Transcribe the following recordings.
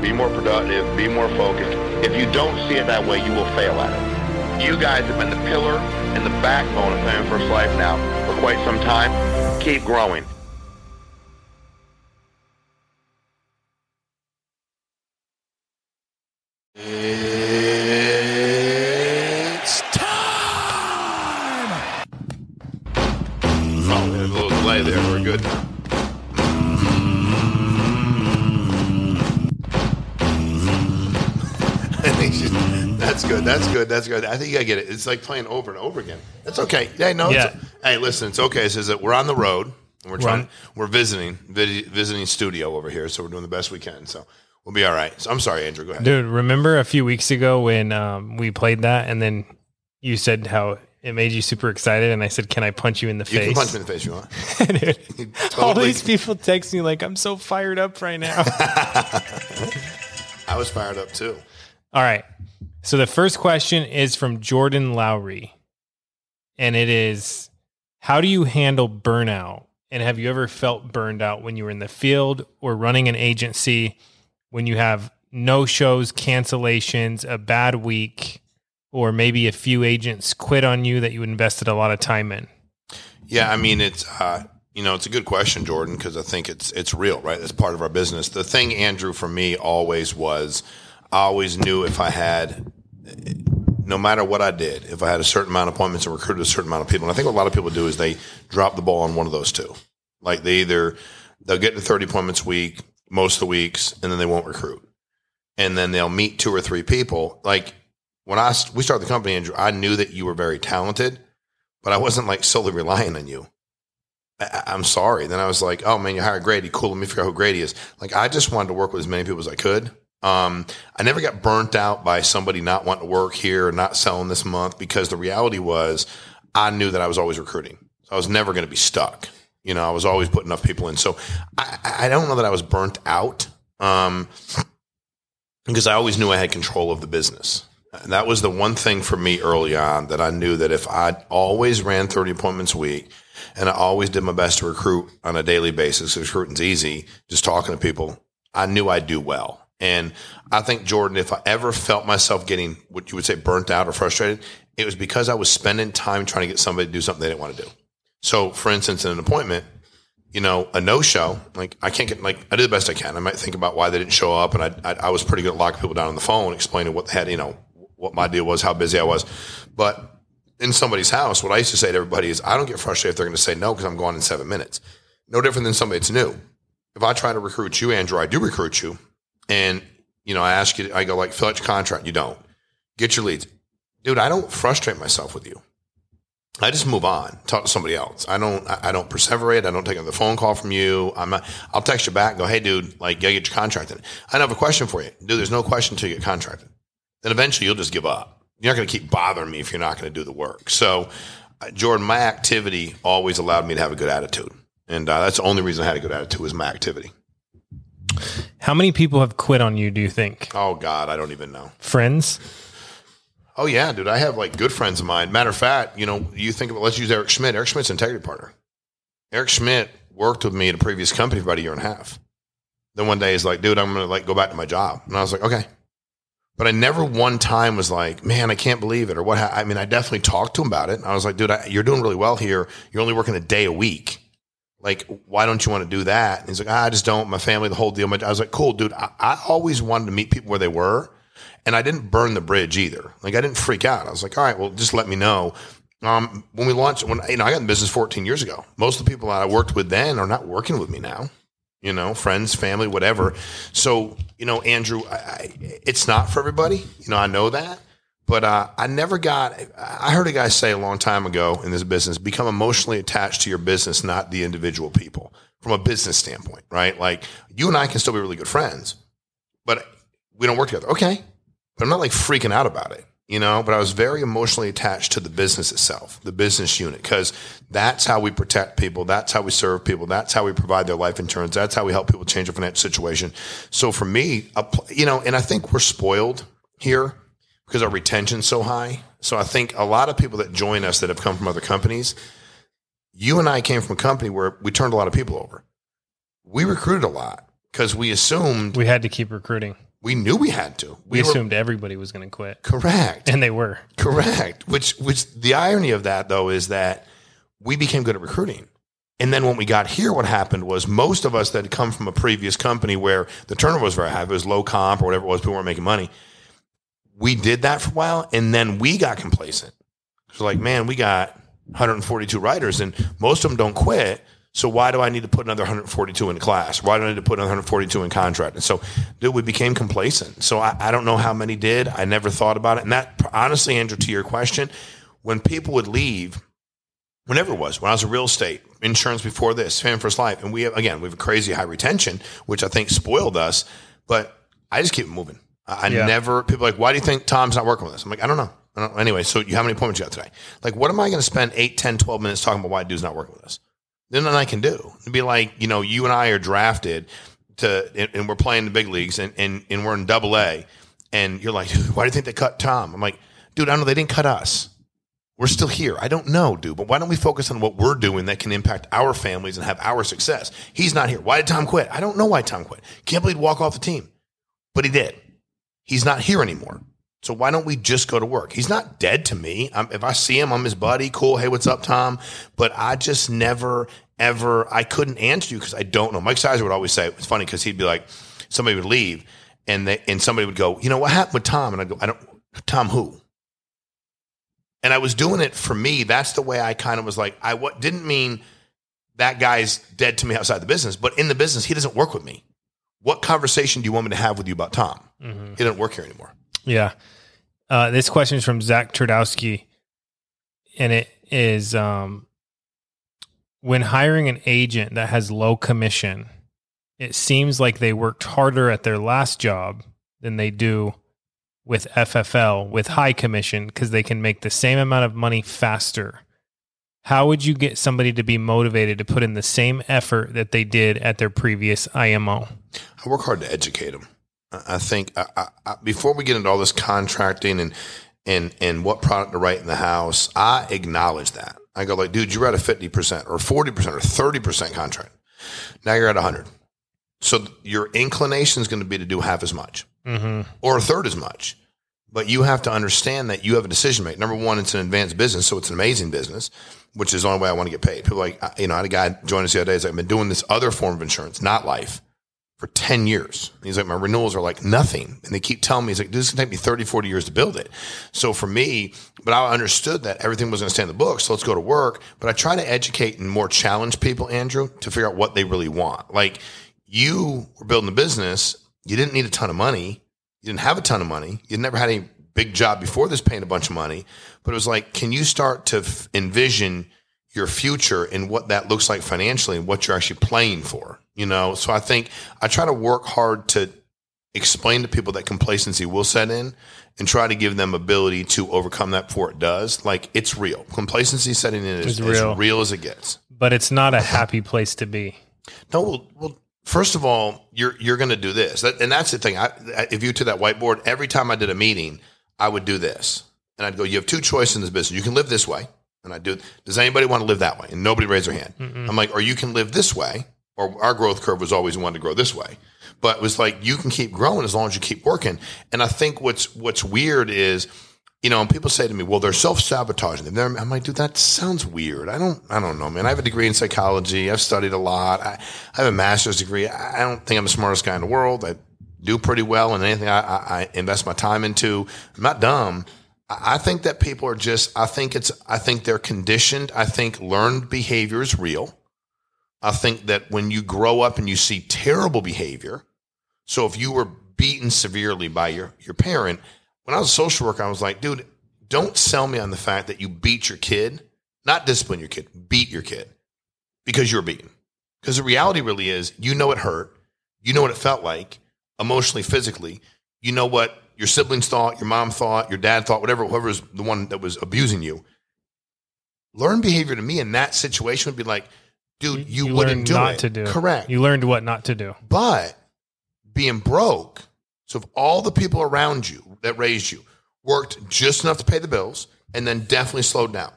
Be more productive. Be more focused. If you don't see it that way, you will fail at it. You guys have been the pillar and the backbone of Family First Life now for quite some time. Keep growing. She's- That's good. That's good. That's good. I think I get it. It's like playing over and over again. That's okay. Yeah, no. Yeah. It's, hey, listen. It's okay. It says that we're on the road. And we're trying. Right. We're visiting, vid- visiting studio over here. So we're doing the best we can. So we'll be all right. So I'm sorry, Andrew. Go ahead. Dude, remember a few weeks ago when um, we played that and then you said how it made you super excited and I said, Can I punch you in the you face? You can punch me in the face if you want. Dude, All these people text me like I'm so fired up right now. I was fired up too. All right. So the first question is from Jordan Lowry. And it is How do you handle burnout? And have you ever felt burned out when you were in the field or running an agency when you have no shows, cancellations, a bad week, or maybe a few agents quit on you that you invested a lot of time in? Yeah, I mean it's uh, you know it's a good question, Jordan, because I think it's it's real, right? It's part of our business. The thing, Andrew, for me always was I always knew if I had no matter what I did, if I had a certain amount of appointments and recruited a certain amount of people, and I think what a lot of people do is they drop the ball on one of those two. Like they either they'll get to thirty appointments a week most of the weeks, and then they won't recruit, and then they'll meet two or three people. Like when I we started the company, Andrew, I knew that you were very talented, but I wasn't like solely relying on you. I, I'm sorry. Then I was like, oh man, you hired Grady. Cool. Let me figure out who Grady is. Like I just wanted to work with as many people as I could. Um, I never got burnt out by somebody not wanting to work here or not selling this month because the reality was I knew that I was always recruiting. I was never going to be stuck. You know, I was always putting enough people in. So I, I don't know that I was burnt out um, because I always knew I had control of the business. And that was the one thing for me early on that I knew that if I always ran 30 appointments a week and I always did my best to recruit on a daily basis, recruiting's easy, just talking to people, I knew I'd do well. And I think, Jordan, if I ever felt myself getting what you would say burnt out or frustrated, it was because I was spending time trying to get somebody to do something they didn't want to do. So, for instance, in an appointment, you know, a no show, like I can't get, like, I do the best I can. I might think about why they didn't show up. And I, I, I was pretty good at locking people down on the phone, explaining what they had, you know, what my deal was, how busy I was. But in somebody's house, what I used to say to everybody is, I don't get frustrated if they're going to say no because I'm gone in seven minutes. No different than somebody that's new. If I try to recruit you, Andrew, I do recruit you. And, you know, I ask you, I go like, fill out your contract. You don't. Get your leads. Dude, I don't frustrate myself with you. I just move on, talk to somebody else. I don't, I don't perseverate. I don't take another phone call from you. I'm not, I'll text you back go, Hey dude, like, gotta get your contract in. I don't have a question for you. Dude, there's no question until you get contracted. Then eventually you'll just give up. You're not going to keep bothering me if you're not going to do the work. So, uh, Jordan, my activity always allowed me to have a good attitude. And uh, that's the only reason I had a good attitude was my activity. How many people have quit on you, do you think? Oh God, I don't even know. Friends? Oh yeah, dude. I have like good friends of mine. Matter of fact, you know, you think about let's use Eric Schmidt. Eric Schmidt's integrity partner. Eric Schmidt worked with me at a previous company for about a year and a half. Then one day he's like, dude, I'm gonna like go back to my job. And I was like, okay. But I never one time was like, man, I can't believe it. Or what? ha-" I mean, I definitely talked to him about it. I was like, dude, I, you're doing really well here. You're only working a day a week. Like, why don't you want to do that? And he's like, "Ah, I just don't. My family, the whole deal. I was like, cool, dude. I, I always wanted to meet people where they were. And I didn't burn the bridge either. Like, I didn't freak out. I was like, all right, well, just let me know. Um, when we launched, when you know, I got in business 14 years ago. Most of the people that I worked with then are not working with me now. You know, friends, family, whatever. So, you know, Andrew, I, I, it's not for everybody. You know, I know that. But uh, I never got. I heard a guy say a long time ago in this business: become emotionally attached to your business, not the individual people. From a business standpoint, right? Like you and I can still be really good friends, but we don't work together. Okay, but I'm not like freaking out about it, you know. But I was very emotionally attached to the business itself, the business unit, because that's how we protect people, that's how we serve people, that's how we provide their life insurance, that's how we help people change their financial situation. So for me, you know, and I think we're spoiled here because our retention's so high. So I think a lot of people that join us that have come from other companies, you and I came from a company where we turned a lot of people over. We recruited a lot because we assumed We had to keep recruiting. we knew we had to. We, were- assumed everybody was going to quit, correct. and they were. Correct. Which which the irony of that though is that we became good at recruiting. And then when we got here, what happened was most of us that had come from a previous company where the turnover was very high, it was low comp or whatever it was, people weren't making money. We did that for a while and then we got complacent. So like, man, we got 142 writers and most of them don't quit. So why do I need to put another 142 in class? Why do I need to put another 142 in contract? And so, dude, we became complacent. So I, I don't know how many did. I never thought about it. And that, honestly, Andrew, to your question, when people would leave, whenever it was, when I was in real estate, insurance before this, Fan First Life, and we have, again, we have a crazy high retention, which I think spoiled us, but I just keep moving. I Yeah. never, people are like, why do you think Tom's not working with us? I'm like, I don't know. I don't, anyway, so you, how many appointments you got today? Like, what am I going to spend 8, 10, 12 minutes talking about why a dude's not working with us? Then nothing I can do. It'd be like, you know, you and I are drafted to, and, and we're playing the big leagues and, and, and we're in double A. And you're like, why do you think they cut Tom? I'm like, dude, I don't know. They didn't cut us. We're still here. I don't know, dude, but why don't we focus on what we're doing that can impact our families and have our success? He's not here. Why did Tom quit? I don't know why Tom quit. Can't believe he'd walk off the team, but he did. He's not here anymore. So why don't we just go to work? He's not dead to me. i if I see him, I'm his buddy. Cool. Hey, what's up, Tom? But I just never, ever, I couldn't answer you because I don't know. Mike Sizer would always say, it's funny because he'd be like, somebody would leave and they, and somebody would go, you know, what happened with Tom? And I go, I don't, Tom who? And I was doing it for me. That's the way I kind of was like, I what didn't mean that guy's dead to me outside the business, but in the business, he doesn't work with me. What conversation do you want me to have with you about Tom? He doesn't work here anymore. Yeah. Uh, this question is from Zach Turdowski, and it is um, when hiring an agent that has low commission, it seems like they worked harder at their last job than they do with FFL with high commission because they can make the same amount of money faster. How would you get somebody to be motivated to put in the same effort that they did at their previous IMO? I work hard to educate them. I think I, I, I, before we get into all this contracting and and and what product to write in the house, I acknowledge that. I go like, dude, you're at a fifty percent or forty percent or thirty percent contract. Now you're at hundred. So your inclination is going to be to do half as much Mm-hmm. or a third as much. But you have to understand that you have a decision to make. Number one, it's an advanced business, so it's an amazing business, which is the only way I want to get paid. People like, you know, I had a guy join us the other day. He's like, I've been doing this other form of insurance, not life, for 10 years. And he's like, my renewals are like nothing. And they keep telling me, he's like, this is going to take me 30, 40 years to build it. So for me, but I understood that everything was going to stay in the book. So let's go to work. But I try to educate and more challenge people, Andrew, to figure out what they really want. Like you were building a business. You didn't need a ton of money. You didn't have a ton of money. You never had any big job before this paying a bunch of money. But it was like, can you start to f- envision your future and what that looks like financially and what you're actually playing for? You know, so I think I try to work hard to explain to people that complacency will set in and try to give them ability to overcome that before it does. Like it's real. Complacency setting in is It's real. as real as it gets. But it's not a happy place to be. No, well, well first of all, you're you're going to do this, that, and that's the thing. I, I- if you to that whiteboard, every time I did a meeting, I would do this, and I'd go, "You have two choices in this business. You can live this way, and I do. Does anybody want to live that way?" And nobody raised their hand. I'm like, "Or you can live this way." Or our growth curve was always wanted to grow this way, but it was like you can keep growing as long as you keep working. And I think what's what's weird is you know, and people say to me, "Well, they're self-sabotaging." I'm like, "Dude, that sounds weird." I don't, I don't know, man. I have a degree in psychology. I've studied a lot. I, I have a master's degree. I don't think I'm the smartest guy in the world. I do pretty well in anything I, I, I invest my time into. I'm not dumb. I I think that people are just. I think it's. I think they're conditioned. I think learned behavior is real. I think that when you grow up and you see terrible behavior, so if you were beaten severely by your your parent, when I was a social worker, I was like, dude, don't sell me on the fact that you beat your kid, not discipline your kid, beat your kid because you're beaten. Because the reality really is, you know it hurt, you know what it felt like, emotionally, physically, you know what your siblings thought, your mom thought, your dad thought, whatever, whoever was the one that was abusing you. Learn behavior to me in that situation would be like, dude, you, learned wouldn't do not it. to do. Correct. You learned what not to do. But being broke, so if all the people around you that raised you worked just enough to pay the bills and then definitely slowed down,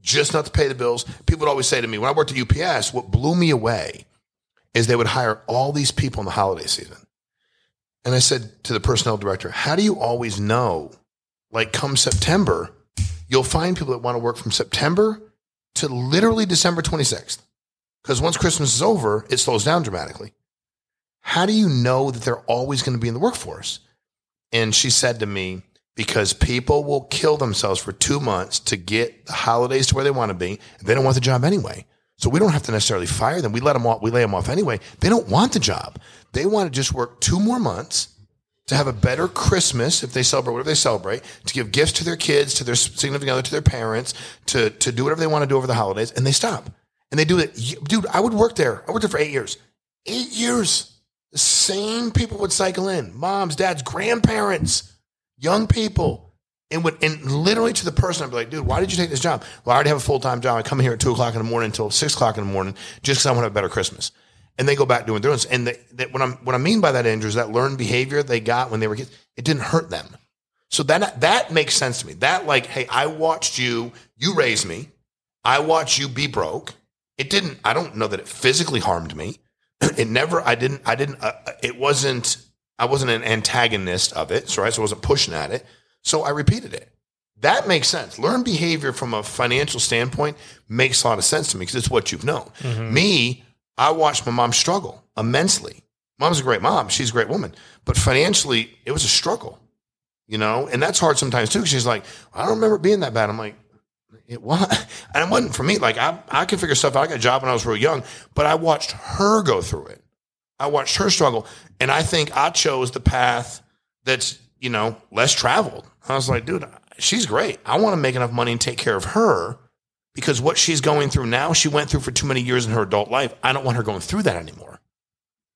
just enough to pay the bills, people would always say to me, when I worked at UPS, what blew me away is they would hire all these people in the holiday season. And I said to the personnel director, how do you always know, like come September, you'll find people that want to work from September to literally December 26th? Because once Christmas is over, it slows down dramatically how do you know that they're always going to be in the workforce? And she said to me, because people will kill themselves for two months to get the holidays to where they want to be. They don't want the job anyway. So we don't have to necessarily fire them. We let them off. We lay them off anyway. They don't want the job. They want to just work two more months to have a better Christmas if they celebrate whatever they celebrate, to give gifts to their kids, to their significant other, to their parents, to, to do whatever they want to do over the holidays. And they stop. And they do it. Dude, I would work there. I worked there for eight years. Eight years. The same people would cycle in moms, dads, grandparents, young people. And, would, and literally to the person, I'd be like, dude, why did you take this job? Well, I already have a full time job. I come here at two o'clock in the morning until six o'clock in the morning just because I want to have a better Christmas. And they go back doing their own. And they, they, what, I'm, what I mean by that, Andrew, is that learned behavior they got when they were kids, it didn't hurt them. So that, that makes sense to me. That, like, hey, I watched you, you raised me, I watched you be broke. It didn't, I don't know that it physically harmed me it never i didn't i didn't uh, it wasn't i wasn't an antagonist of it so right so i wasn't pushing at it. So i repeated it. That makes sense. Learn behavior from a financial standpoint makes a lot of sense to me because it's what you've known. Me i watched my mom struggle immensely. Mom's a great mom. She's a great woman. But financially it was a struggle you know? And that's hard sometimes too she's like i don't remember it being that bad. I'm like it was, and it wasn't for me. Like I, I could figure stuff out. I got a job when I was real young, but I watched her go through it. I watched her struggle, and I think I chose the path that's you know less traveled. I was like, dude, she's great. I want to make enough money and take care of her because what she's going through now, she went through for too many years in her adult life. I don't want her going through that anymore.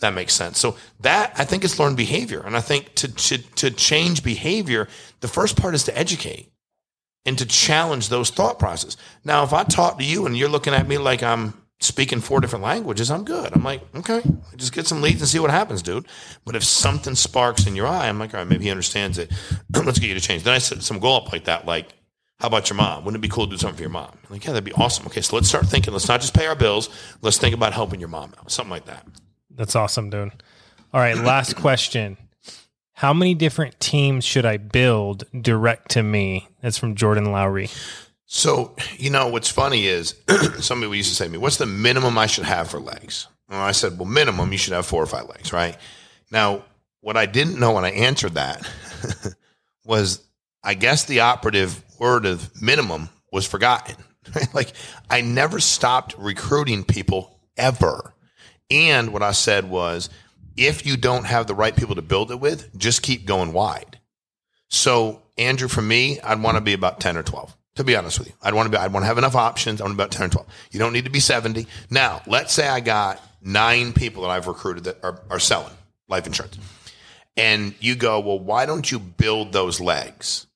That makes sense. So that I think it's learned behavior, and I think to to to change behavior, the first part is to educate and to challenge those thought processes. Now, if I talk to you and you're looking at me like I'm speaking four different languages, I'm good. I'm like, okay, just get some leads and see what happens, dude. But if something sparks in your eye, I'm like, all right, maybe he understands it. Let's get you to change. Then I set some goal up like that, like, how about your mom? Wouldn't it be cool to do something for your mom? I'm like, yeah, that'd be awesome. Okay, so let's start thinking. Let's not just pay our bills. Let's think about helping your mom out. Something like that. That's awesome, dude. All right, last question. How many different teams should I build direct to me? That's from Jordan Lowry. So, you know, what's funny is somebody used to say to me, What's the minimum I should have for legs? And I said, Well, minimum, you should have four or five legs, right? Now, what I didn't know when I answered that was I guess the operative word of minimum was forgotten. like, I never stopped recruiting people ever. And what I said was, if you don't have the right people to build it with, just keep going wide. So, Andrew, for me, I'd want to be about 10 or 12. To be honest with you, I'd want to be, I'd want to have enough options. I want about 10 or 12. You don't need to be 70. Now, let's say I got nine people that I've recruited that are, are selling life insurance. And you go, well, why don't you build those legs?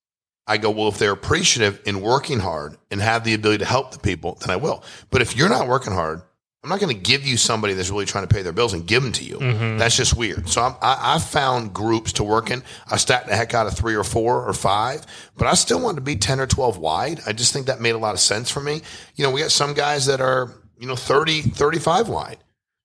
I go, well, if they're appreciative and working hard and have the ability to help the people, then I will. But if you're not working hard, I'm not going to give you somebody that's really trying to pay their bills and give them to you. Mm-hmm. That's just weird. So I'm, I, I found groups to work in. I stacked the heck out of three or four or five, but I still want to be 10 or 12 wide. I just think that made a lot of sense for me. You know, we got some guys that are, you know, 30, 35 wide.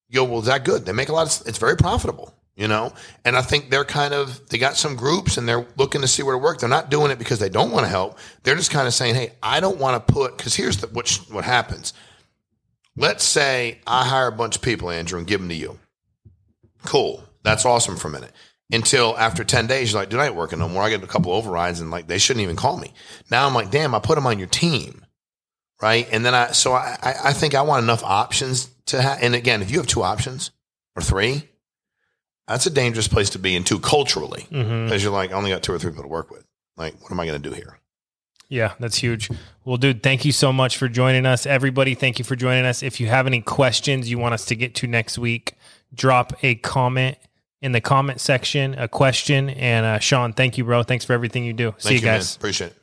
You go, well, is that good? They make a lot of, it's very profitable, you know? And I think they're kind of, they got some groups and they're looking to see where to work. They're not doing it because they don't want to help. They're just kind of saying, hey, I don't want to put, because here's the, what, what happens. Let's say I hire a bunch of people, Andrew, and give them to you. Cool. That's awesome for a minute. Until after 10 days, you're like, dude, I ain't working no more. I get a couple overrides and like they shouldn't even call me. Now I'm like, damn, I put them on your team. Right. And then I, so I, I I think I want enough options to have. And again, if you have two options or three, that's a dangerous place to be in too culturally mm-hmm. because you're like, I only got two or three people to work with. Like, what am I going to do here? Yeah, that's huge. Well, dude, thank you so much for joining us. Everybody, thank you for joining us. If you have any questions you want us to get to next week, drop a comment in the comment section a question. And uh, Sean, thank you, bro. Thanks for everything you do. See Thank you man. guys. Appreciate it.